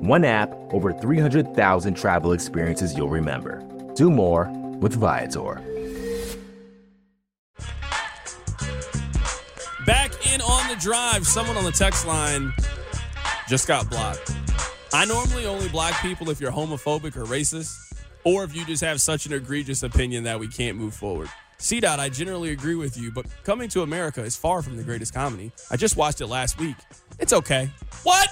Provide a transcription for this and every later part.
One app, over 300,000 travel experiences you'll remember. Do more with Viator. Back in on the drive, someone on the text line just got blocked. I normally only block people if you're homophobic or racist, or if you just have such an egregious opinion that we can't move forward. C. Dot, I generally agree with you, but Coming to America is far from the greatest comedy. I just watched it last week. It's okay. What?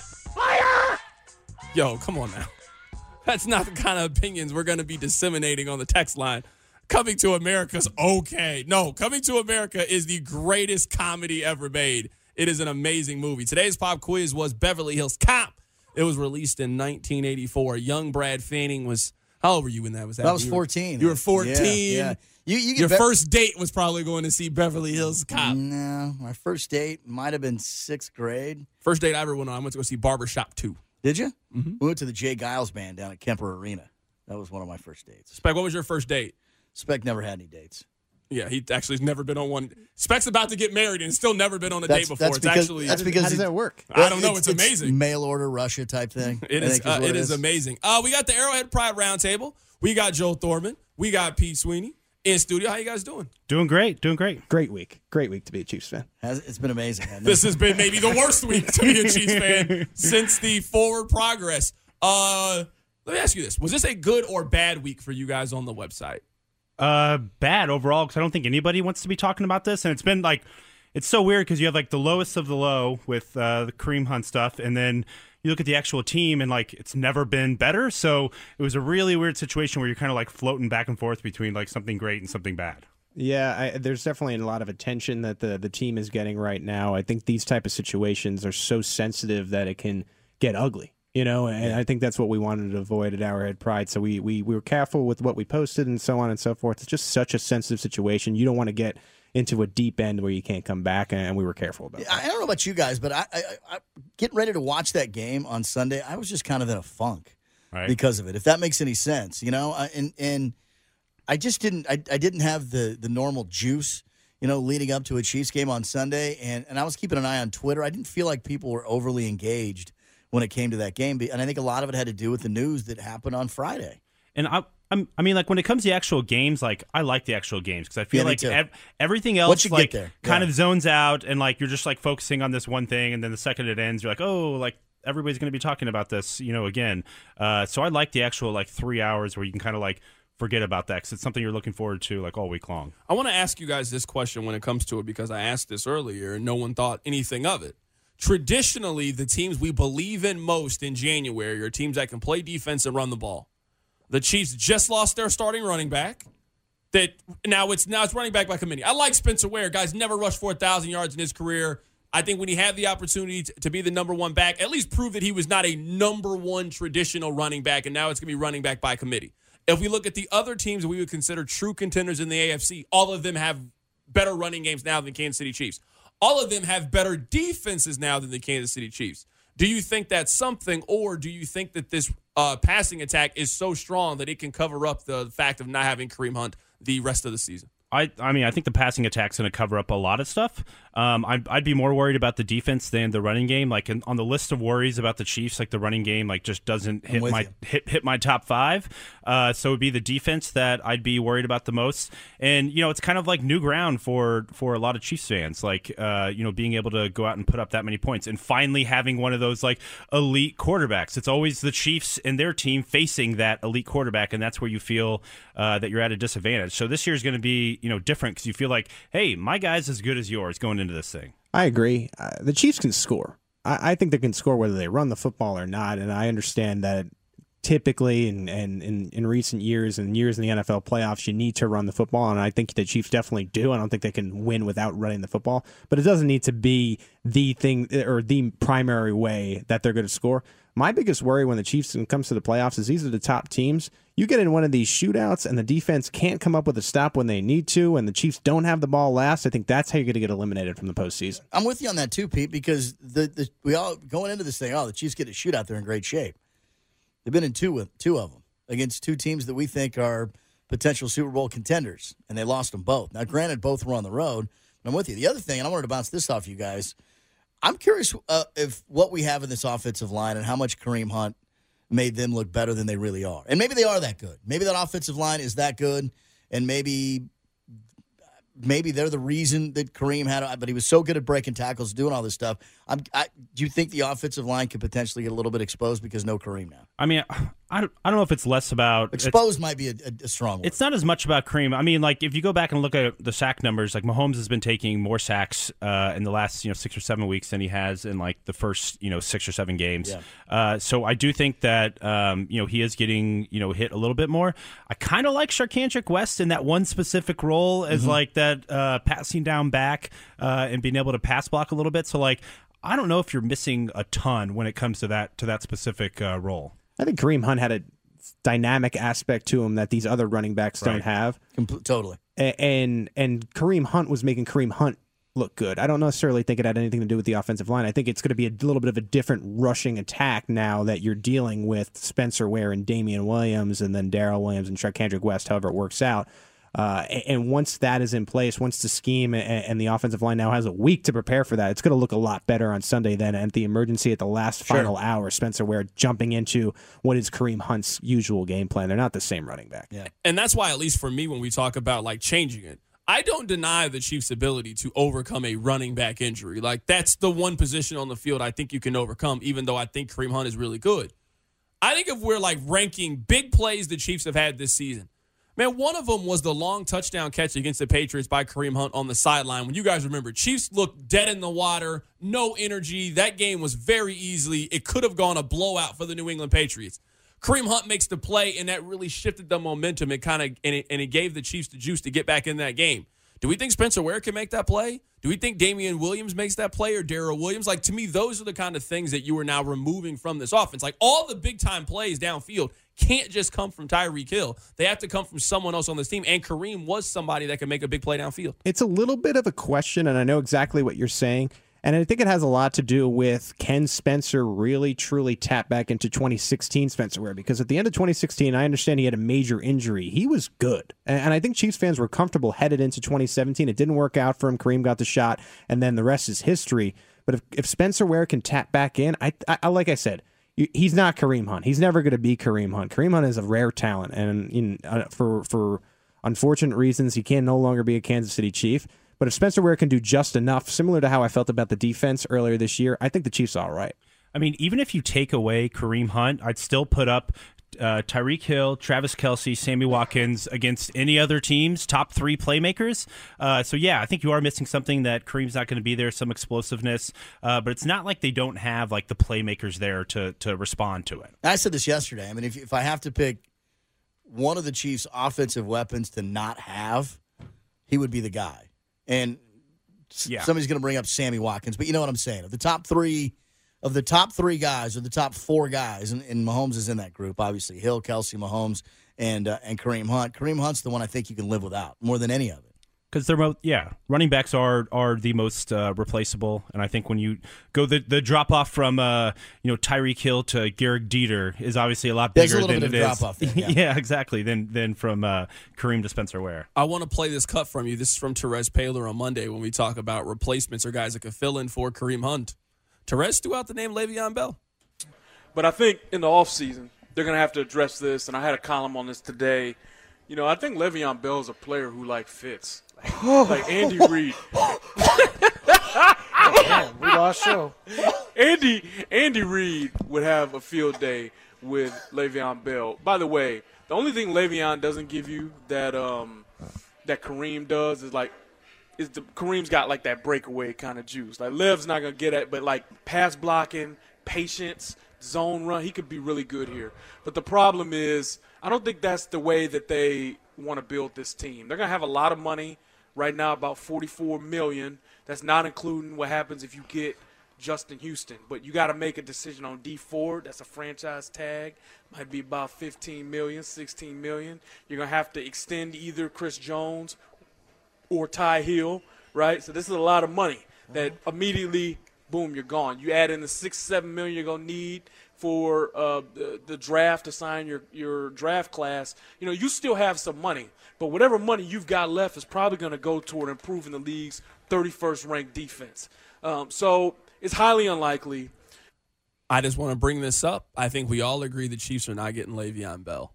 Yo, come on now. That's not the kind of opinions we're going to be disseminating on the text line. Coming to America's okay. No, Coming to America is the greatest comedy ever made. It is an amazing movie. Today's pop quiz was Beverly Hills Cop. It was released in 1984. Young Brad Fanning was how old were you when that was happening? I was 14. You were 14. Yeah, yeah. You, you Your Be- first date was probably going to see Beverly Hills Cop. No, my first date might have been sixth grade. First date I ever went on, I went to go see Barbershop 2. Did you? Mm-hmm. We went to the J. Geils band down at Kemper Arena. That was one of my first dates. Spec, what was your first date? Spec never had any dates. Yeah, he actually has never been on one. Spec's about to get married and still never been on a That's- date before. that's it's because- actually that's because How does it- that work? I don't know. It's, amazing. mail order Russia type thing. It I is. think Uh, what it is amazing. Uh, we got the Arrowhead Pride Roundtable. We got Joel Thorman. We got Pete Sweeney in studio. How you guys doing? Doing great, doing great. Great week. Great week to be a Chiefs fan. Has, it's been amazing. This has been maybe the worst week to be a Chiefs fan since the forward progress. Uh, let me ask you this: Was this a good or bad week for you guys on the website? Uh, bad overall because I don't think anybody wants to be talking about this, and it's been like, it's so weird because you have like the lowest of the low with uh, the Kareem Hunt stuff, and then you look at the actual team and like it's never been better. So it was a really weird situation where you're kind of like floating back and forth between like something great and something bad. Yeah, I, there's definitely a lot of attention that the the team is getting right now. I think these type of situations are so sensitive that it can get ugly. You know, and I think that's what we wanted to avoid at Arrowhead Pride. So we, we we were careful with what we posted and so on and so forth. It's just such a sensitive situation. You don't want to get into a deep end where you can't come back, and we were careful about that. I don't know about you guys, but I, I, I getting ready to watch that game on Sunday. I was just kind of in a funk Right. because of it. If that makes any sense, you know, I, and and I just didn't. I, I didn't have the the normal juice, you know, leading up to a Chiefs game on Sunday, and and I was keeping an eye on Twitter. I didn't feel like people were overly engaged when it came to that game, and I think a lot of it had to do with the news that happened on Friday. And I, I'm, I mean, like when it comes to the actual games, like I like the actual games because I feel Yeah, like ev- everything else you like there, kind yeah. of zones out, and like you're just like focusing on this one thing, and then the second it ends, you're like, oh, like everybody's going to be talking about this, you know, again. Uh, so I like the actual like three hours where you can kind of like forget about that because it's something you're looking forward to like all week long. I want to ask you guys this question when it comes to it because I asked this earlier and no one thought anything of it. Traditionally, the teams we believe in most in January are teams that can play defense and run the ball. The Chiefs just lost their starting running back. That now it's now it's running back by committee. I like Spencer Ware. Guys never rushed four thousand yards in his career. I think when he had the opportunity to, be the number one back, at least prove that he was not a number one traditional running back, and now it's going to be running back by committee. If we look at the other teams we would consider true contenders in the AFC, all of them have better running games now than Kansas City Chiefs. All of them have better defenses now than the Kansas City Chiefs. Do you think that's something, or do you think that this uh, passing attack is so strong that it can cover up the fact of not having Kareem Hunt the rest of the season? I, I mean, I think the passing attack's going to cover up a lot of stuff. Um, I'd, I'd be more worried about the defense than the running game. Like in, on the list of worries about the Chiefs, like the running game, like just doesn't hit my you. hit hit my top five. Uh, so it'd be the defense that I'd be worried about the most. And you know, it's kind of like new ground for for a lot of Chiefs fans. Like uh, you know, being able to go out and put up that many points, and finally having one of those like elite quarterbacks. It's always the Chiefs and their team facing that elite quarterback, and that's where you feel uh, that you're at a disadvantage. So this year is going to be you know different because you feel like, hey, my guy's as good as yours going into this thing. I agree. Uh, the Chiefs can score. I, I think they can score whether they run the football or not. And I understand that typically and and in, in recent years and years in the NFL playoffs, you need to run the football. And I think the Chiefs definitely do. I don't think they can win without running the football. But it doesn't need to be the thing or the primary way that they're going to score. My biggest worry when the Chiefs comes to the playoffs is these are the top teams. You get in one of these shootouts and the defense can't come up with a stop when they need to, and the Chiefs don't have the ball last. I think that's how you're going to get eliminated from the postseason. I'm with you on that too, Pete, because the, the we all going into this thing. Oh, the Chiefs get a shootout. They're in great shape. They've been in two two of them against two teams that we think are potential Super Bowl contenders, and they lost them both. Now, granted, both were on the road. I'm with you. The other thing, and I wanted to bounce this off you guys. I'm curious uh, if what we have in this offensive line and how much Kareem Hunt made them look better than they really are. And maybe they are that good. Maybe that offensive line is that good, and maybe maybe they're the reason that Kareem had. But he was so good at breaking tackles, doing all this stuff. I'm, I, do you think the offensive line could potentially get a little bit exposed because no Kareem now? I mean, I don't, I don't know if it's less about exposed. Might be a, a, strong. Word. It's not as much about Kareem. I mean, like if you go back and look at the sack numbers, like Mahomes has been taking more sacks uh, in the last you know six or seven weeks than he has in like the first you know six or seven games. Yeah. Uh, so I do think that um, you know he is getting you know hit a little bit more. I kind of like Charcandrick West in that one specific role as mm-hmm. like that uh, passing down back uh, and being able to pass block a little bit. So like I don't know if you're missing a ton when it comes to that to that specific uh, role. I think Kareem Hunt had a dynamic aspect to him that these other running backs right. don't have. Compl- totally. And and Kareem Hunt was making Kareem Hunt look good. I don't necessarily think it had anything to do with the offensive line. I think it's going to be a little bit of a different rushing attack now that you're dealing with Spencer Ware and Damien Williams and then Darrel Williams and Charcandrick West, however it works out. Uh, and once that is in place, once the scheme and, the offensive line now has a week to prepare for that, it's going to look a lot better on Sunday than at the emergency at the last sure. final hour. Spencer Ware jumping into what is Kareem Hunt's usual game plan. They're not the same running back. Yeah. And that's why, at least for me, when we talk about like changing it, I don't deny the Chiefs' ability to overcome a running back injury. Like that's the one position on the field I think you can overcome, even though I think Kareem Hunt is really good. I think if we're like ranking big plays the Chiefs have had this season, Man, one of them was the long touchdown catch against the Patriots by Kareem Hunt on the sideline. When you guys remember, Chiefs looked dead in the water, no energy. That game was very easily, it could have gone a blowout for the New England Patriots. Kareem Hunt makes the play, and that really shifted the momentum. It kind of and it, and it gave the Chiefs the juice to get back in that game. Do we think Spencer Ware can make that play? Do we think Damien Williams makes that play or Darrel Williams? Like to me, those are the kind of things that you are now removing from this offense. Like all the big time plays downfield can't just come from Tyreek Hill. They have to come from someone else on this team. And Kareem was somebody that can make a big play downfield. It's a little bit of a question, and I know exactly what you're saying. And I think it has a lot to do with can Spencer really truly tap back into 2016 Spencer Ware? Because at the end of 2016, I understand he had a major injury. He was good. And I think Chiefs fans were comfortable headed into 2017. It didn't work out for him. Kareem got the shot, and then the rest is history. But if, if Spencer Ware can tap back in, I, I like I said, he's not Kareem Hunt. He's never going to be Kareem Hunt. Kareem Hunt is a rare talent, and you know, uh, for for unfortunate reasons, he can no longer be a Kansas City Chief. But if Spencer Ware can do just enough, similar to how I felt about the defense earlier this year, I think the Chiefs are all right. I mean, even if you take away Kareem Hunt, I'd still put up uh, Tyreek Hill, Travis Kelce, Sammy Watkins against any other teams, top three playmakers. Uh, so yeah, I think you are missing something that Kareem's not going to be there, some explosiveness, uh, but it's not like they don't have like the playmakers there to to respond to it. I said this yesterday. I mean, if if I have to pick one of the Chiefs' offensive weapons to not have, he would be the guy. And yeah. somebody's going to bring up Sammy Watkins, but you know what I'm saying. Of the top three of the top three guys or the top four guys, and, and Mahomes is in that group, obviously Hill, Kelce, Mahomes, and uh, and Kareem Hunt. Kareem Hunt's the one I think you can live without more than any of it. Because they're both, yeah, running backs are are the most uh, replaceable, and I think when you go the the drop off from uh, you know Tyreek Hill to Gehrig Dieter is obviously a lot bigger a than it is. There, yeah. yeah. exactly. Than than from uh, Kareem to Spencer Ware. I want to play this cut from you. This is from Terez Paylor on Monday when we talk about replacements or guys that could fill in for Kareem Hunt. Terez threw out the name Le'Veon Bell. But I think in the offseason, they're going to have to address this, and I had a column on this today. You know, I think Le'Veon Bell is a player who, like, fits. Like, Andy Reid. we lost show. Andy, Andy Reid would have a field day with Le'Veon Bell. By the way, the only thing Le'Veon doesn't give you that um, that Kareem does is like is the Kareem's got like that breakaway kind of juice. Like Lev's not gonna get it, but like pass blocking, patience, zone run, he could be really good here. But the problem is, I don't think that's the way that they want to build this team. They're gonna have a lot of money right now, about 44 million. That's not including what happens if you get Justin Houston. But you got to make a decision on Dee Ford. That's a franchise tag. Might be about 15 million, 16 million. You're gonna have to extend either Chris Jones or Ty Hill, right? So this is a lot of money that mm-hmm. immediately, boom, you're gone. You add in the six, seven million you're gonna need for uh, the, the draft to sign your your draft class. You know, you still have some money, but whatever money you've got left is probably gonna go toward improving the league's 31st ranked defense. Um, so it's highly unlikely. I just want to bring this up. I think we all agree the Chiefs are not getting Le'Veon Bell.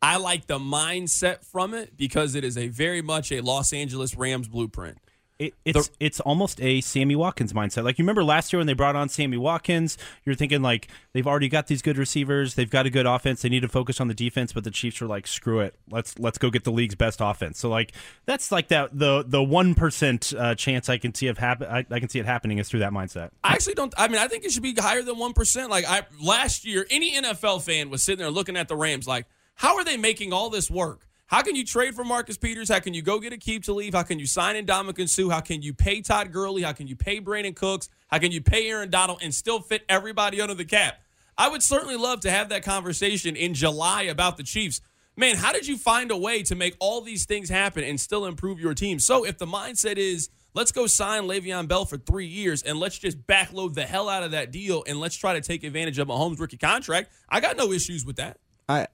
I like the mindset from it because it is a very much a Los Angeles Rams blueprint. It, it's it's almost a Sammy Watkins mindset. Like you remember last year when they brought on Sammy Watkins, you're thinking like they've already got these good receivers, they've got a good offense, they need to focus on the defense, but the Chiefs were like, screw it, let's let's go get the league's best offense. So like that's like that the the one percent uh, chance I can see of happen I, I can see it happening is through that mindset. I actually don't. I mean, I think it should be higher than one percent. Like I last year, any NFL fan was sitting there looking at the Rams like, how are they making all this work? How can you trade for Marcus Peters? How can you go get Aqib Talib? How can you sign in Ndamukong Suh? How can you pay Todd Gurley? How can you pay Brandin Cooks? How can you pay Aaron Donald and still fit everybody under the cap? I would certainly love to have that conversation in July about the Chiefs. Man, how did you find a way to make all these things happen and still improve your team? So if the mindset is let's go sign Le'Veon Bell for three years and let's just backload the hell out of that deal and let's try to take advantage of Mahomes' rookie contract, I got no issues with that. I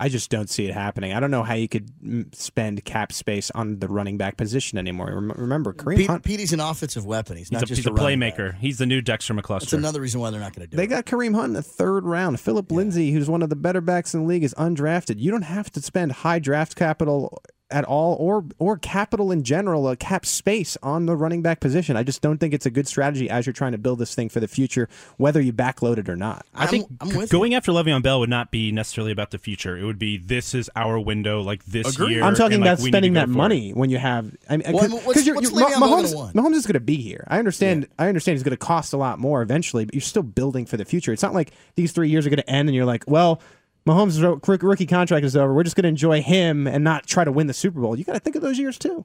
I just don't see it happening. I don't know how you could mm, spend cap space on the running back position anymore. Remember, Kareem Pete, Hunt. Petey's an offensive weapon. He's, He's not a, just he's a running back. playmaker. He's the new Dexter McCluster. That's another reason why they're not going to do They it. They got Kareem Hunt in the third round. Phillip Lindsay, who's one of the better backs in the league, is undrafted. You don't have to spend high draft capital at all, or or capital in general, a cap space on the running back position. I just don't think it's a good strategy as you're trying to build this thing for the future, whether you backload it or not. I think I'm with going after Le'Veon Bell would not be necessarily about the future. It would be this is our window, like this Agreed. year. I'm talking and, like, about we need to spending that for it. money when you have. I mean, Well, because what's- you're, what's you're, Mahomes, gonna? Mahomes is going to be here. I understand. I understand he's going to cost a lot more eventually, but you're still building for the future. It's not like these three years are going to end and you're like, well. Mahomes' ro- rookie contract is over. We're just going to enjoy him and not try to win the Super Bowl. You got to think of those years too.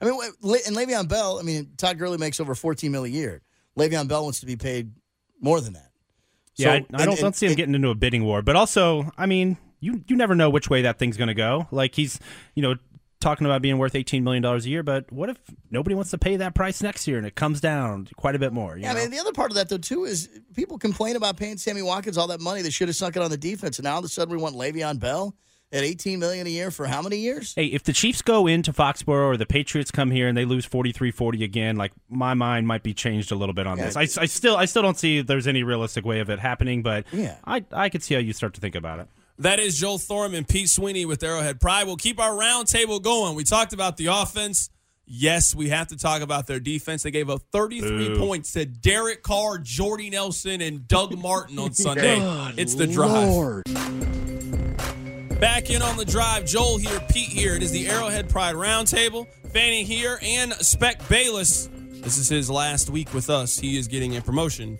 I mean, Le- and Le'Veon Bell. I mean, Todd Gurley makes over 14 mil a year. Le'Veon Bell wants to be paid more than that. Yeah, I, So- I don't, and- don't see him and- getting into a bidding war. But also, I mean, you you never know which way that thing's going to go. Like he's, you know, talking about being worth eighteen million dollars a year. But what if nobody wants to pay that price next year and it comes down quite a bit more? You Yeah, I mean, the other part of that though too is people complain about paying Sammy Watkins all that money. They should have sunk it on the defense, and now all of a sudden we want Le'Veon Bell at 18 million a year for how many years? Hey, if the Chiefs go into Foxborough or the Patriots come here and they lose 43-40 again, like my mind might be changed a little bit on Yeah. this. I, I still I still don't see there's any realistic way of it happening, but Yeah. I I could see how you start to think about it. That is Joel Thorman and Pete Sweeney with Arrowhead Pride. We'll keep our roundtable going. We talked about the offense. Yes, we have to talk about their defense. They gave up 33 Boo. points to Derek Carr, Jordy Nelson, and Doug Martin on Sunday. it's the drive. Lord. Back in on the drive. Joel here, Pete here. It is the Arrowhead Pride Roundtable. Fanny here and Spec Bayless. This is his last week with us. He is getting a promotion.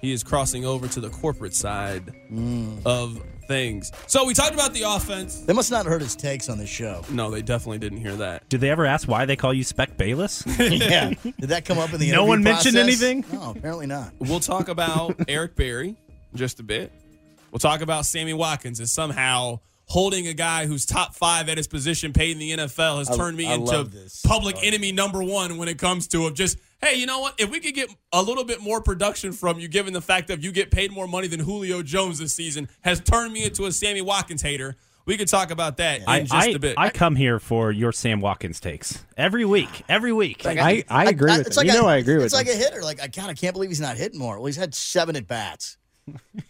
He is crossing over to the corporate side mm. of things. So we talked about the offense. They must not have heard his takes on the show. No, they definitely didn't hear that. Did they ever ask why they call you Spec Bayless? yeah. Did that come up in the No one mentioned process? anything? No, apparently not. We'll talk about Eric Berry just a bit. We'll talk about Sammy Watkins as somehow holding a guy who's top five at his position paid in the NFL has I- turned me I into this. public Oh. enemy number one when it comes to it. Just, hey, you know what? If we could get a little bit more production from you, given the fact that you get paid more money than Julio Jones this season, has turned me into a Sammy Watkins hater. We could talk about that in I, just I, a bit. I come here for your Sam Watkins takes every week. Every week. I, I agree with it's him. like you a- know I agree with It's like him. a hitter. Like I kind of can't believe he's not hitting more. Well, he's had seven at bats.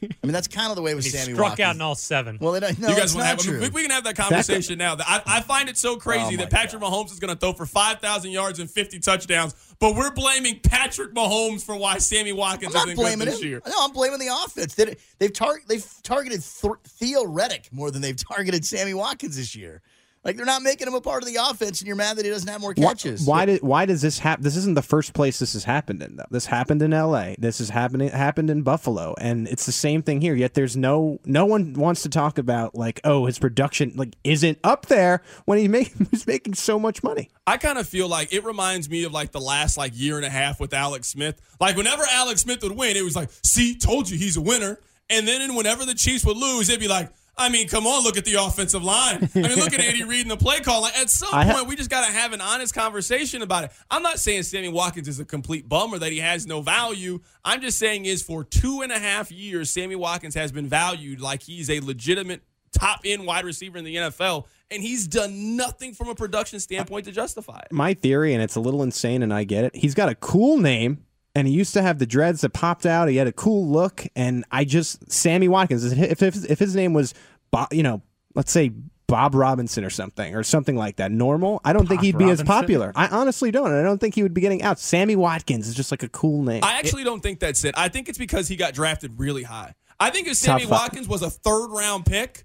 I mean, that's kind of the way with He Sammy struck Watkins. out in all seven. Well, it, no, you guys want to not have true. we, we can have that conversation now. I, I find it so crazy Oh, that Patrick Mahomes is going to throw for five thousand yards and fifty touchdowns, but we're blaming Patrick Mahomes for why Sammy Watkins I'm not isn't good blaming this him. year. No, I'm blaming the offense. They, they've tar- they've targeted Th- Theo Reddick more than they've targeted Sammy Watkins this year. Like they're not making him a part of the offense, and you're mad that he doesn't have more catches. Why, why did why does this happen? This isn't the first place this has happened in though. This happened in L.A. This is happening happened in Buffalo, and it's the same thing here. Yet there's no no one wants to talk about like oh his production like isn't up there when he make, he's making so much money. I kind of feel like it reminds me of like the last like year and a half with Alex Smith. Like whenever Alex Smith would win, it was like, see, told you he's a winner. And then whenever the Chiefs would lose, it'd be like, I mean, come on, look at the offensive line. I mean, look at Andy Reid and the play call. Like, at some point, we just got to have an honest conversation about it. I'm not saying Sammy Watkins is a complete bum or that he has no value. I'm just saying is for two and a half years, Sammy Watkins has been valued like he's a legitimate top end wide receiver in the NFL, and he's done nothing from a production standpoint to justify it. My theory, and it's a little insane, and I get it. He's got a cool name. And he used to have the dreads that popped out. He had a cool look, and I just Sammy Watkins. If if, if his name was, Bob, you know, let's say Bob Robinson or something, or something like that, normal, I don't think he'd be as popular. I honestly don't. I don't think he would be getting out. Sammy Watkins is just like a cool name. I actually don't think that's it. I think it's because he got drafted really high. I think if Sammy. Watkins was a third round pick,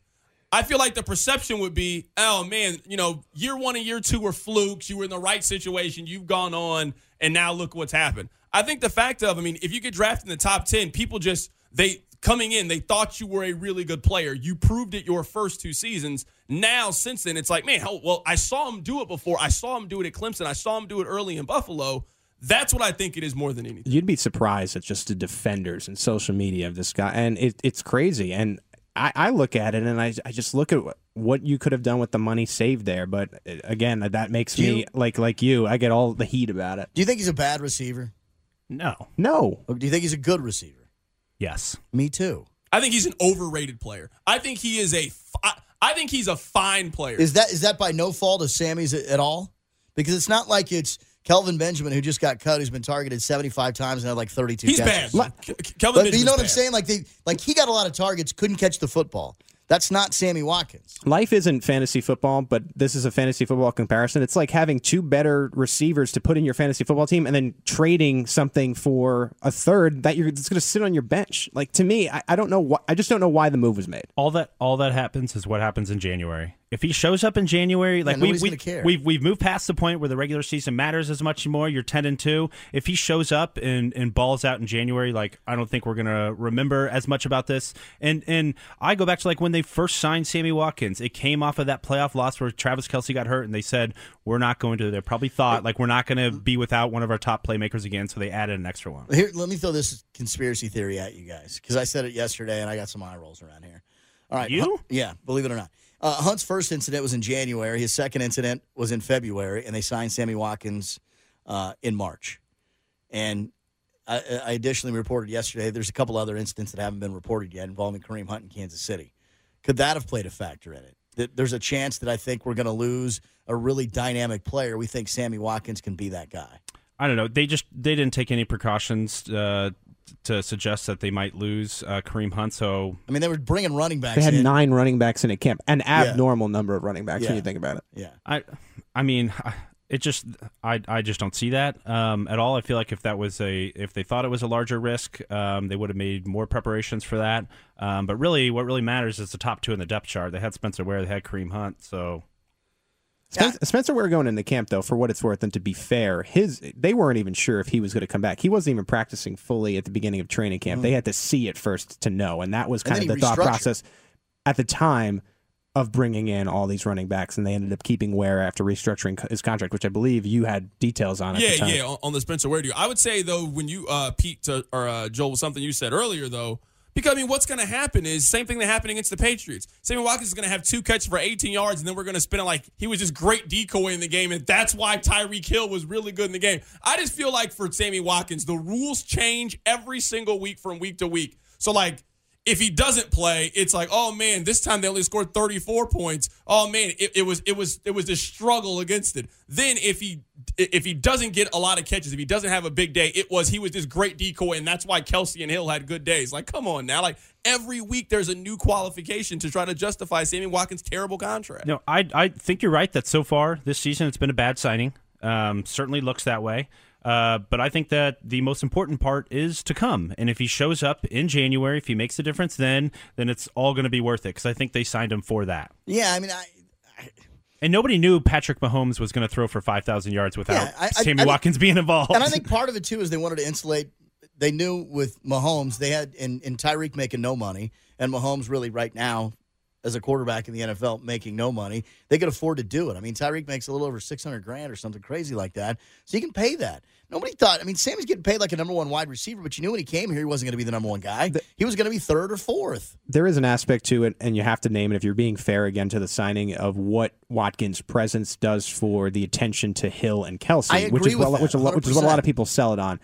I feel like the perception would be, oh man, you know, year one and year two were flukes. You were in the right situation. You've gone on, and now look what's happened. I think the fact of, I mean, if you get drafted in the top ten, people just they coming in, they thought you were a really good player. You proved it your first two seasons. Now, since then, it's like, man, hell, well, I saw him do it before. I saw him do it at Clemson. I saw him do it early in Buffalo. That's what I think it is more than anything. You'd be surprised at just the defenders and social media of this guy, and it, it's crazy. And I, I look at it and I, I just look at what, what you could have done with the money saved there. But uh, again, that makes me You- like like you. I get all the heat about it. Do you think he's a bad receiver? No. No, Or do you think he's a good receiver? Yes. Me too. I think he's an overrated player. I think he is a. fi- I think he's a fine player. Is that is that by no fault of Sammy's at at all? Because it's not like it's Kelvin Benjamin who just got cut, who's been targeted seventy five times and had like thirty two. he's bad. catches. Ke- Ke- Kelvin But you know what I'm saying? Like they like he got a lot of targets, couldn't catch the football. That's not Sammy Watkins. life isn't fantasy football, but this is a fantasy football comparison. It's like having two better receivers to put in your fantasy football team, and then trading something for a third that you're that's going to sit on your bench. Like to me, I, I don't know why. I just don't know why the move was made. All that all that happens is what happens in January. If he shows up in January, like we, nobody's we, gonna care. we've we've moved past the point where the regular season matters as much anymore. You're ten and two. If he shows up and, and balls out in January, like I don't think we're gonna remember as much about this. And and I go back to like when they first signed Sammy Watkins, it came off of that playoff loss where Travis Kelce got hurt, and they said we're not going to. They probably thought like we're not going to be without one of our top playmakers again, so they added an extra one. Here, let me throw this conspiracy theory at you guys because I said it yesterday and I got some eye rolls around here. All right, You? Hunt- yeah, believe it or not. Uh, Hunt's first incident was in January. His second incident was in February, and they signed Sammy Watkins uh, in March. And I, I additionally reported yesterday there's a couple other incidents that haven't been reported yet involving Kareem Hunt in Kansas City. Could that have played a factor in it? That There's a chance that I think we're going to lose a really dynamic player. We think Sammy Watkins can be that guy. I don't know. They just they didn't take any precautions uh, to suggest that they might lose uh, Kareem Hunt. So I mean, they were bringing running backs They had in. nine running backs in a camp, an abnormal number of running backs when you think about it. Yeah. I, I mean, it just I I just don't see that um, at all. I feel like if that was a if they thought it was a larger risk, um, they would have made more preparations for that. Um, but really, what really matters is the top two in the depth chart. They had Spencer Ware, they had Kareem Hunt. So Spencer, Spencer Ware going into camp though, for what it's worth, and to be fair, his they weren't even sure if he was going to come back. He wasn't even practicing fully at the beginning of training camp. They had to see it first to know, and that was Mm. Kind of the thought process at the time of bringing in all these running backs, and they ended up keeping Ware after restructuring his contract, which I believe you had details on at the Yeah, time. yeah, on, on the Spencer Ware deal. I would say though, when you uh, Pete to, or uh, Joel, something you said earlier though, because I mean, what's going to happen is same thing that happened against the Patriots. Sammy Watkins is going to have two catches for 18 yards, and then we're going to spin it like he was just great decoy in the game, and that's why Tyreek Hill was really good in the game. I just feel like for Sammy Watkins, the rules change every single week from week to week. So like. If he doesn't play, it's like, oh man, this time they only scored 34 points. Oh man, it, it was it was it was a struggle against it. Then if he if he doesn't get a lot of catches, if he doesn't have a big day, it was he was this great decoy, and that's why Kelce and Hill had good days. Like, come on now, like every week there's a new qualification to try to justify Sammy Watkins' terrible contract. no, I I think you're right that so far this season it's been a bad signing. Um, certainly looks that way. Uh, but I think that the most important part is to come, and if he shows up in January, if he makes a difference, then then it's all going to be worth it because I think they signed him for that. Yeah, I mean, I, I And nobody knew Patrick Mahomes was going to throw for 5,000 yards without Yeah, I- I- Sammy I Watkins being involved. And I think part of it too is they wanted to insulate. They knew with Mahomes, they had in, in Tyreek making no money, and Mahomes really right now, as a quarterback in the NFL, making no money. They could afford to do it. I mean, Tyreek makes a little over six hundred grand or something crazy like that, so you can pay that. Nobody thought. I mean, Sammy's getting paid like a number one wide receiver, but you knew when he came here, he wasn't going to be the number one guy. He was going to be third or fourth. there is an aspect to it, and you have to name it if you're being fair again to the signing of what Watkins' presence does for the attention to Hill and Kelce, I which is with what, that, which, is what- which is what a lot of people sell it on.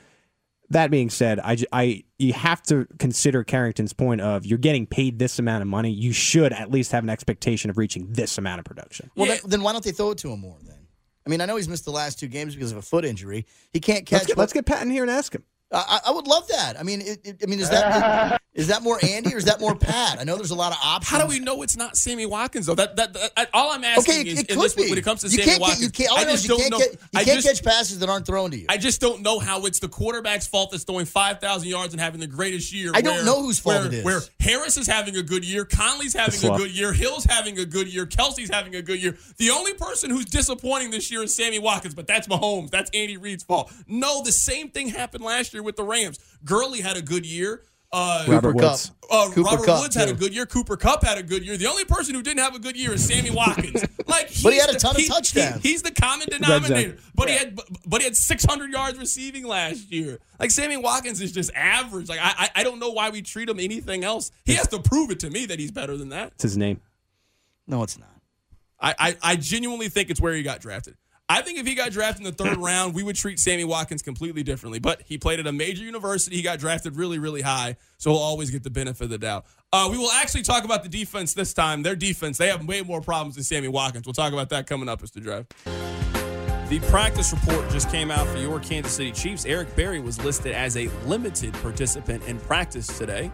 That being said, I, j- I- you have to consider Carrington's point of you're getting paid this amount of money. You should at least have an expectation of reaching this amount of production. Well, Yeah. then, then why don't they throw it to him more? Then, I mean, I know he's missed the last two games because of a foot injury. He can't catch. Let's get, let's get Pat in here and ask him. I, I would love that. I mean, it, it- I mean, is that is that more Andy or is that more Pat? I know there's a lot of options. How do we know it's not Sammy Watkins though? That that, that all I'm asking Okay, it, is it in could this, be. when it comes to you Sammy can't Watkins. Get, you can't, all I I know is just you don't can't know. Get, you I can't just, catch passes that aren't thrown to you. I just don't know how it's the quarterback's fault that's throwing 5,000 yards and having the greatest year. I don't know whose fault where, it is. Where Harris is having a good year, Conley's having a good year, Hill's having a good year, Kelce's having a good year. The only person who's disappointing this year is Sammy Watkins, but that's Mahomes. That's Andy Reid's fault. No, the same thing happened last year with the Rams. Gurley had a good year. Uh, Robert Cooper Woods. Uh, Cooper Robert Kupp, Woods had a good year. Cooper Kupp had a good year. The only person who didn't have a good year is Sammy Watkins. Like, But he had a the- ton of he- touchdowns. he- he's the common zone. denominator. But he had, but, but he had 600 yards receiving last year. Like Sammy Watkins is just average. Like I, I, I don't know why we treat him anything else. He has to prove it to me that he's better than that. It's his name. no, it's not. I, I, I genuinely think it's where he got drafted. I think if he got drafted in the third round, we would treat Sammy Watkins completely differently. But he played at a major university. He got drafted really, really high, so he'll always get the benefit of the doubt. Uh, we will actually talk about the defense this time. Their defense, they have way more problems than Sammy Watkins. We'll talk about that coming up as the draft. The practice report just came out for your Kansas City Chiefs. Eric Berry was listed as a limited participant in practice today.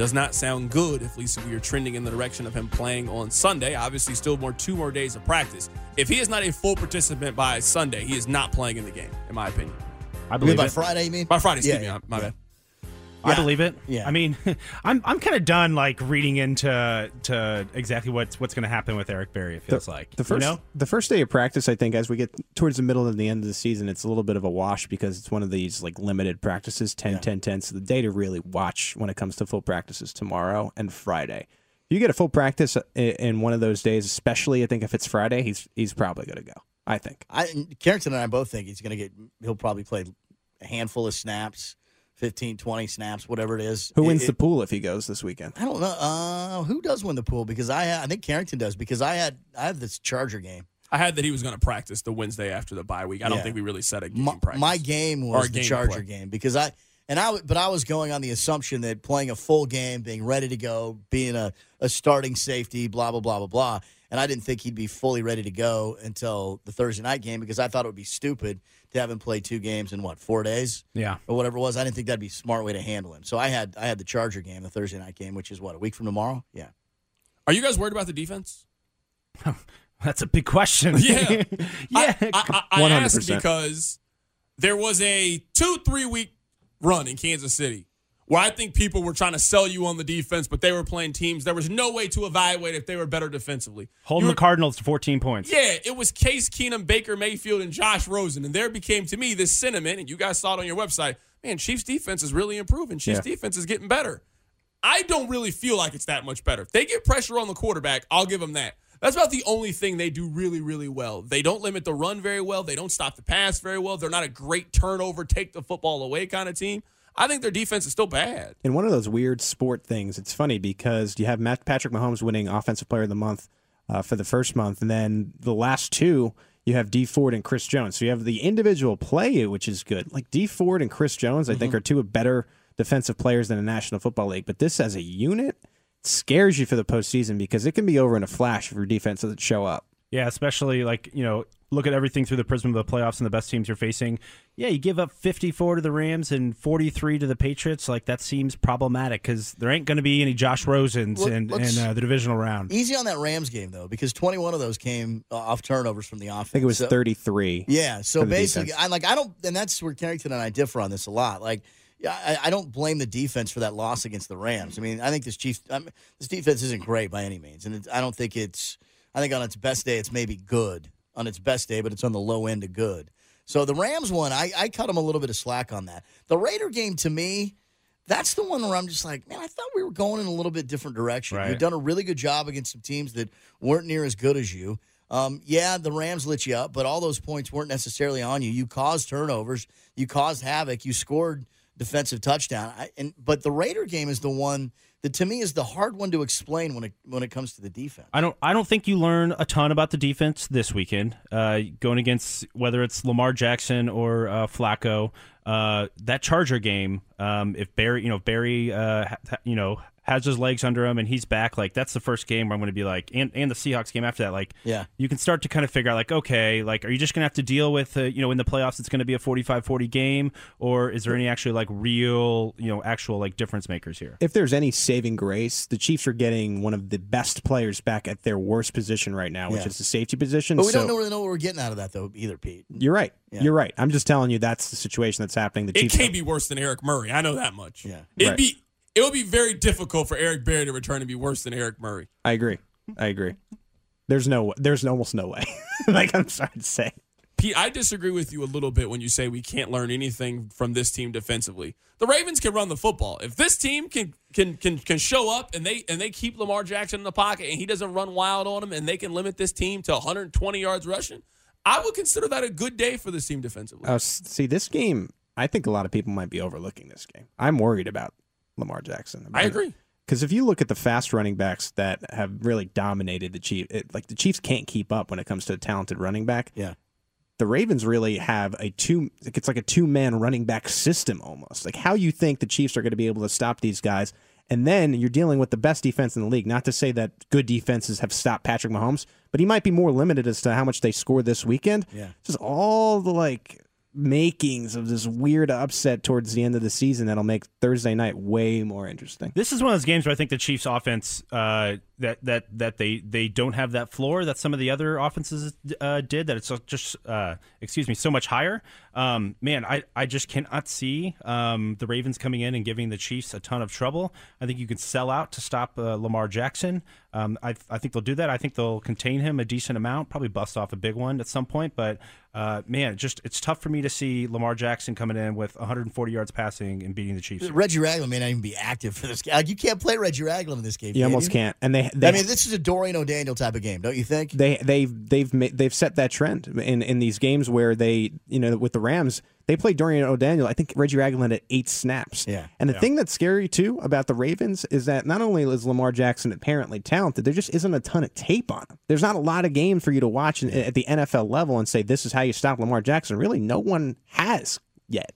Does not sound good if Lisa we are trending in the direction of him playing on Sunday. Obviously, still more two more days of practice. If he is not a full participant by Sunday, he is not playing in the game, in my opinion. I believe by it. Friday? You mean By Friday, excuse Yeah, me, my bad. I believe it. Yeah. I mean, I'm I'm kind of done like reading into to exactly what's what's going to happen with Eric Berry. It feels like The first, you know? the first day of practice, I think, as we get towards the middle and the end of the season, it's a little bit of a wash because it's one of these like limited practices, 10, 10, 10. So the day to really watch when it comes to full practices tomorrow and Friday. If you get a full practice uh, in one of those days, especially I think if it's Friday, he's he's probably going to go. I think. I, Carrington and I both think he's going to get. He'll probably play a handful of snaps, 15, 20 snaps, whatever it is. Who wins it- the pool if he goes this weekend? I don't know. Uh, who does win the pool? Because I, I think Carrington does. Because I had, I have this Charger game. I had that he was going to practice the Wednesday after the bye week. I don't think we really set a game My, practice. my game was the game to Charger play. game because I and I but I was going on the assumption that playing a full game, being ready to go, being a, a starting safety, blah blah blah blah blah, and I didn't think he'd be fully ready to go until the Thursday night game because I thought it would be stupid to have him play two games in what four days Yeah. or whatever it was. I didn't think that'd be a smart way to handle him. So I had I had the Charger game, the Thursday night game, which is what a week from tomorrow. Yeah, Are you guys worried about the defense? That's a big question. Yeah. yeah. I, I, I, I asked because there was a two, three week run in Kansas City where I think people were trying to sell you on the defense, but they were playing teams. There was no way to evaluate if they were better defensively. Holding You the Cardinals to 14 points. Yeah, it was Case Keenum, Baker Mayfield, and Josh Rosen. And there became to me this sentiment, and you guys saw it on your website. Man, Chiefs defense is really improving. Chiefs Yeah. defense is getting better. I don't really feel like it's that much better. If they get pressure on the quarterback, I'll give them that. That's about the only thing they do really, really well. They don't limit the run very well. They don't stop the pass very well. They're not a great turnover, take the football away kind of team. I think their defense is still bad. In one of those weird sport things, it's funny because you have Matt, Patrick Mahomes winning Offensive Player of the Month uh, for the first month, and then the last two you have Dee Ford and Chris Jones. So you have the individual play, which is good. Like Dee Ford and Chris Jones, I think are two better defensive players than the National Football League. But this as a unit scares you for the postseason because it can be over in a flash if your defense doesn't show up. Yeah, especially like, you know, look at everything through the prism of the playoffs and the best teams you're facing. Yeah, you give up 54 to the Rams and 43 to the Patriots. Like, that seems problematic because there ain't going to be any Josh Rosens Look, in, in uh, the divisional round. easy on that Rams game though because twenty one of those came uh, off turnovers from the offense. I think it was So- 33. Yeah. So basically, defense. I like I don't, and that's where Carrington and I differ on this a lot. Like, yeah, I, I don't blame the defense for that loss against the Rams. I mean, I think this Chiefs, I mean, this defense isn't great by any means, and it's, I don't think it's. I think on its best day, it's maybe good on its best day, but it's on the low end of good. So the Rams one, I, I cut them a little bit of slack on that. The Raider game to me, that's the one where I'm just like, man, I thought we were going in a little bit different direction. Right. You've done a really good job against some teams that weren't near as good as you. Um, yeah, the Rams lit you up, but all those points weren't necessarily on you. You caused turnovers, you caused havoc, you scored defensive touchdown. I, and but the Raider game is the one that to me is the hard one to explain when it when it comes to the defense. I don't. I don't think you learn a ton about the defense this weekend. Uh, going against whether it's Lamar Jackson or uh, Flacco, uh, that Charger game. Um, if Berry, you know, Berry, uh, you know, has his legs under him and he's back, like that's the first game where I'm going to be like, and, and the Seahawks game after that, like, Yeah. you can start to kind of figure out, like, okay, like, are you just going to have to deal with, uh, you know, in the playoffs, it's going to be a 45-40 game, or is there any actually like real, you know, actual like difference makers here? If there's any saving grace, the Chiefs are getting one of the best players back at their worst position right now, which Yeah. is the safety position. But we So- don't really know what we're getting out of that though either, Pete. You're right. Yeah. You're right. I'm just telling you that's the situation that's happening. The It Chiefs. can't be worse than Eric Murray. I know that much. Yeah. It'd Right. be it would be very difficult for Eric Berry to return and be worse than Eric Murray. I agree. I agree. There's no. There's almost no way. like I'm sorry to say. Pete, I disagree with you a little bit when you say we can't learn anything from this team defensively. The Ravens can run the football. If this team can can can can show up and they and they keep Lamar Jackson in the pocket and he doesn't run wild on them and they can limit this team to 120 yards rushing, I would consider that a good day for this team defensively. Oh, see, this game. I think a lot of people might be overlooking this game. I'm worried about Lamar Jackson. I agree. Because if you look at the fast running backs that have really dominated the Chiefs, it, like the Chiefs can't keep up when it comes to a talented running back. Yeah. The Ravens really have a two. It's like a two man running back system almost. Like how you think the Chiefs are going to be able to stop these guys, and then you're dealing with the best defense in the league. Not to say that good defenses have stopped Patrick Mahomes, but he might be more limited as to how much they score this weekend. Yeah. Just all the like makings of this weird upset towards the end of the season that'll make Thursday night way more interesting. This is one of those games where I think the Chiefs' offense uh, that that that they they don't have that floor that some of the other offenses uh, did. That it's just uh, excuse me so much higher. Um, man, I, I just cannot see um, the Ravens coming in and giving the Chiefs a ton of trouble. I think you can sell out to stop uh, Lamar Jackson. Um, I I think they'll do that. I think they'll contain him a decent amount. Probably bust off a big one at some point. But uh, man, just it's tough for me to see Lamar Jackson coming in with 140 yards passing and beating the Chiefs. Reggie Ragland may not even be active for this game. Like, you can't play Reggie Ragland in this game. You can almost can't. And they, they I mean, this is a Dorian O'Daniel type of game, don't you think? they they've they've ma- they've set that trend in in these games where they you know with the Rams they played Dorian O'Daniel. I think Reggie Ragland at eight snaps. Yeah. And the thing that's scary too about the Ravens is that not only is Lamar Jackson apparently talented, there just isn't a ton of tape on him. There's not a lot of games for you to watch in, at the NFL level and say this is how you stop Lamar Jackson. Really, no one has yet.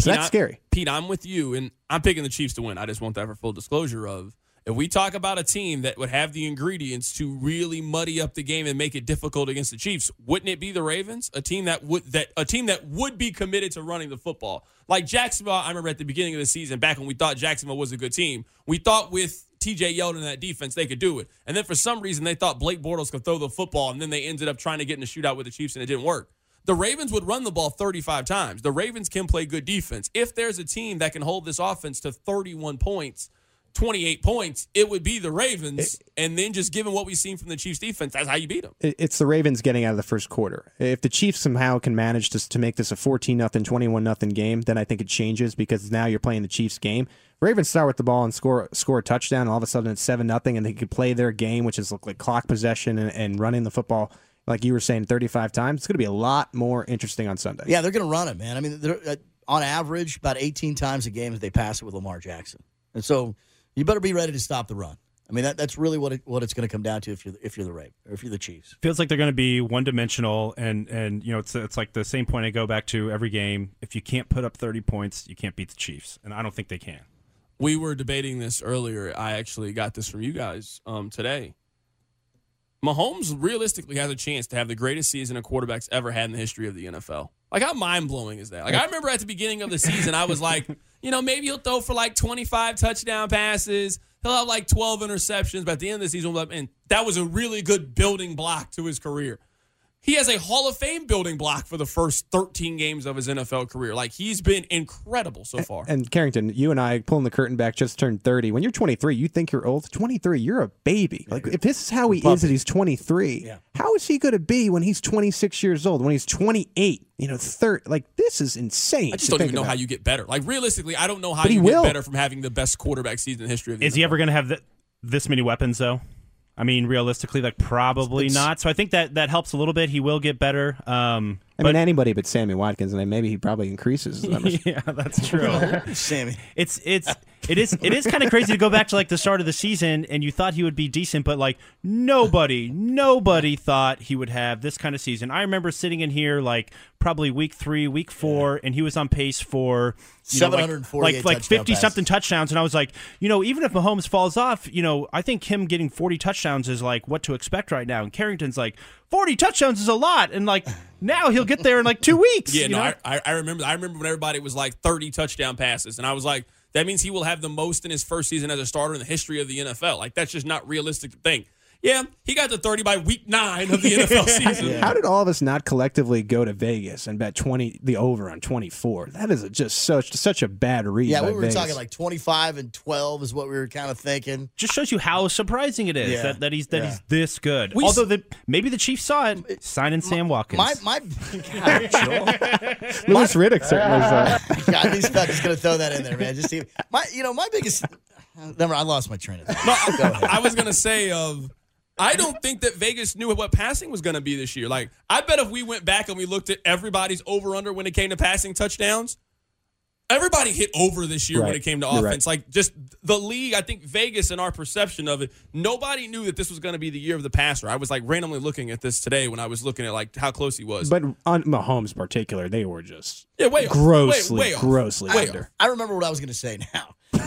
So Pete, that's I- scary. Pete, I'm with you, and I'm picking the Chiefs to win. I just want that for full disclosure of if we talk about a team that would have the ingredients to really muddy up the game and make it difficult against the Chiefs, wouldn't it be the Ravens? A team that would that a team that would be committed to running the football. Like Jacksonville, I remember at the beginning of the season, back when we thought Jacksonville was a good team, we thought with TJ Yeldon and that defense, they could do it. And then for some reason, they thought Blake Bortles could throw the football, and then they ended up trying to get in a shootout with the Chiefs, and it didn't work. The Ravens would run the ball 35 times. The Ravens can play good defense. If there's a team that can hold this offense to 31 points, 28 points, it would be the Ravens. and then just given what we've seen from the Chiefs defense, that's how you beat them. it's the Ravens getting out of the first quarter. If the Chiefs somehow can manage to, to make this a 14 nothing, 21 nothing game, then I think it changes because now you're playing the Chiefs game. Ravens start with the ball and score score a touchdown, and all of a sudden it's 7 nothing, and they can play their game, which is look like clock possession and, and running the football, like you were saying, 35 times. It's going to be a lot more interesting on Sunday. Yeah, they're going to run it, man. I mean, they're, uh, on average, about 18 times a game they pass it with Lamar Jackson, and so you better be ready to stop the run. I mean, that, that's really what it, what it's going to come down to if you're if you're the Raven or if you're the Chiefs. feels like they're going to be one dimensional and and you know it's it's like the same point I go back to every game if you can't put up 30 points you can't beat the Chiefs and I don't think they can We were debating this earlier. I actually got this from you guys um, today. Mahomes realistically has a chance to have the greatest season a quarterback's ever had in the history of the NFL. Like, how mind blowing is that? Like, I remember at the beginning of the season, I was like, you know, maybe he'll throw for like 25 touchdown passes. He'll have like 12 interceptions. But at the end of the season, man, that was a really good building block to his career. He has a Hall of Fame building block for the first 13 games of his NFL career. Like he's been incredible so far. And Carrington, you and I pulling the curtain back just turned 30. When you're 23, you think you're old. 23, you're a baby. Like if this is how he is at he's 23, Yeah. how is he going to be when he's 26 years old? When he's 28, you know, third. Like this is insane. I just don't think even know about. how you get better. Like realistically, I don't know how But he you get will. better from having the best quarterback season in history of the Is he ever going to have th- this many weapons though? I mean, realistically, like probably It's- not. So I think that that helps a little bit. He will get better. Um, I mean, anybody but Sammy Watkins, and maybe he probably increases his numbers. yeah, that's true. Sammy. it's it's it is it is kind of crazy to go back to like the start of the season and you thought he would be decent, but like nobody nobody thought he would have this kind of season. I remember sitting in here like probably week three, week four, and he was on pace for you know, like- like like fifty something touchdowns, and I was like, you know, even if Mahomes falls off, you know, I think him getting forty touchdowns is like what to expect right now. And Carrington's like forty touchdowns is a lot, and like now he'll get there in like two weeks. Yeah, you no? I, I I remember. I remember when everybody was like 30 touchdown passes, and I was like, that means he will have the most in his first season as a starter in the history of the NFL. Like that's just not realistic to think. Yeah, he got to 30 by week nine of the NFL season. yeah. How did all of us not collectively go to Vegas and bet 20 the over on 24? That is a, just such such a bad read. Yeah, by we were Vegas. talking like 25 and 12 is what we were kind of thinking. just shows you how surprising it is Yeah. that, that he's that Yeah. he's this good. We Although s- the, maybe the Chiefs saw it, signing Sam Watkins. My my God, Joel. Louis Riddick certainly saw. God, he's not just gonna throw that in there, man. Just see, my you know my biggest. Never, I lost my train of thought. Go. I was gonna say of. I don't think that Vegas knew what passing was going to be this year. Like, I bet if we went back and we looked at everybody's over under when it came to passing touchdowns, everybody hit over this year when it came to You're offense. Like, just the league, I think Vegas and our perception of it, nobody knew that this was going to be the year of the passer. I was like randomly looking at this today when I was looking at like how close he was. But on Mahomes in particular, they were just yeah, way off. grossly, way, way off. grossly Way under. I remember what I was going to say now.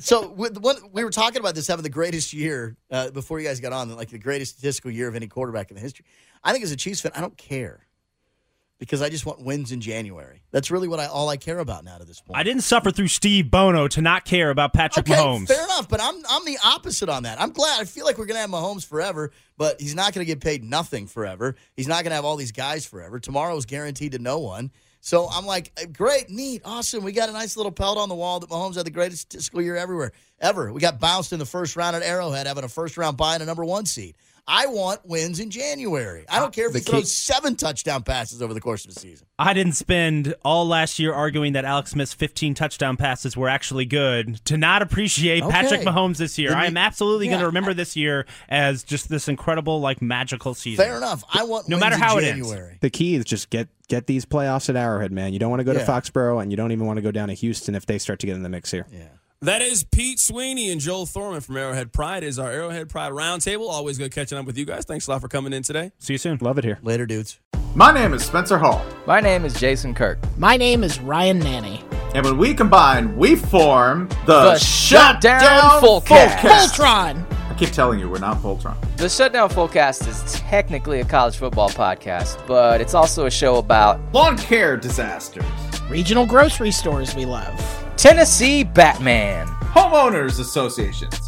so we were talking about this having the greatest year uh, before you guys got on, like the greatest statistical year of any quarterback in the history. I think as a Chiefs fan, I don't care because I just want wins in January. That's really what I all I care about now to this point. I didn't suffer through Steve Bono to not care about Patrick Okay, Mahomes. fair enough, but I'm I'm the opposite on that. I'm glad. I feel like we're gonna have Mahomes forever, but he's not gonna get paid nothing forever. He's not gonna have all these guys forever. Tomorrow's guaranteed to no one. So I'm like, eh, great, neat, awesome. We got a nice little pelt on the wall that Mahomes had the greatest statistical year everywhere ever. We got bounced in the first round at Arrowhead, having a first round bye and a number one seed. I want wins in January. I don't care if the he throws key- seven touchdown passes over the course of the season. I didn't spend all last year arguing that Alex Smith's 15 touchdown passes were actually good to not appreciate Okay. Patrick Mahomes this year. Then I am absolutely going to remember this year as just this incredible, like, magical season. Fair enough. I want No wins matter in how it ends. January. The key is just get get these playoffs at Arrowhead, man. You don't want to go to Foxborough, and you don't even want to go down to Houston if they start to get in the mix here. Yeah. That is Pete Sweeney and Joel Thorman from Arrowhead Pride. Is our Arrowhead Pride Roundtable. Always good catching up with you guys. Thanks a lot for coming in today. See you soon. Love it here. Later, dudes. My name is Spencer Hall, My name is Jason Kirk. My name is Ryan Nanni. and when we combine, we form the, The Shutdown Fullcast. Voltron! I keep telling you, we're not Voltron. The Shutdown Fullcast is technically a college football podcast, but it's also a show about Lawn care disasters, Regional grocery stores we love. Tennessee Batman. homeowners associations,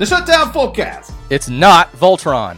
The Shutdown Fullcast. It's not Voltron.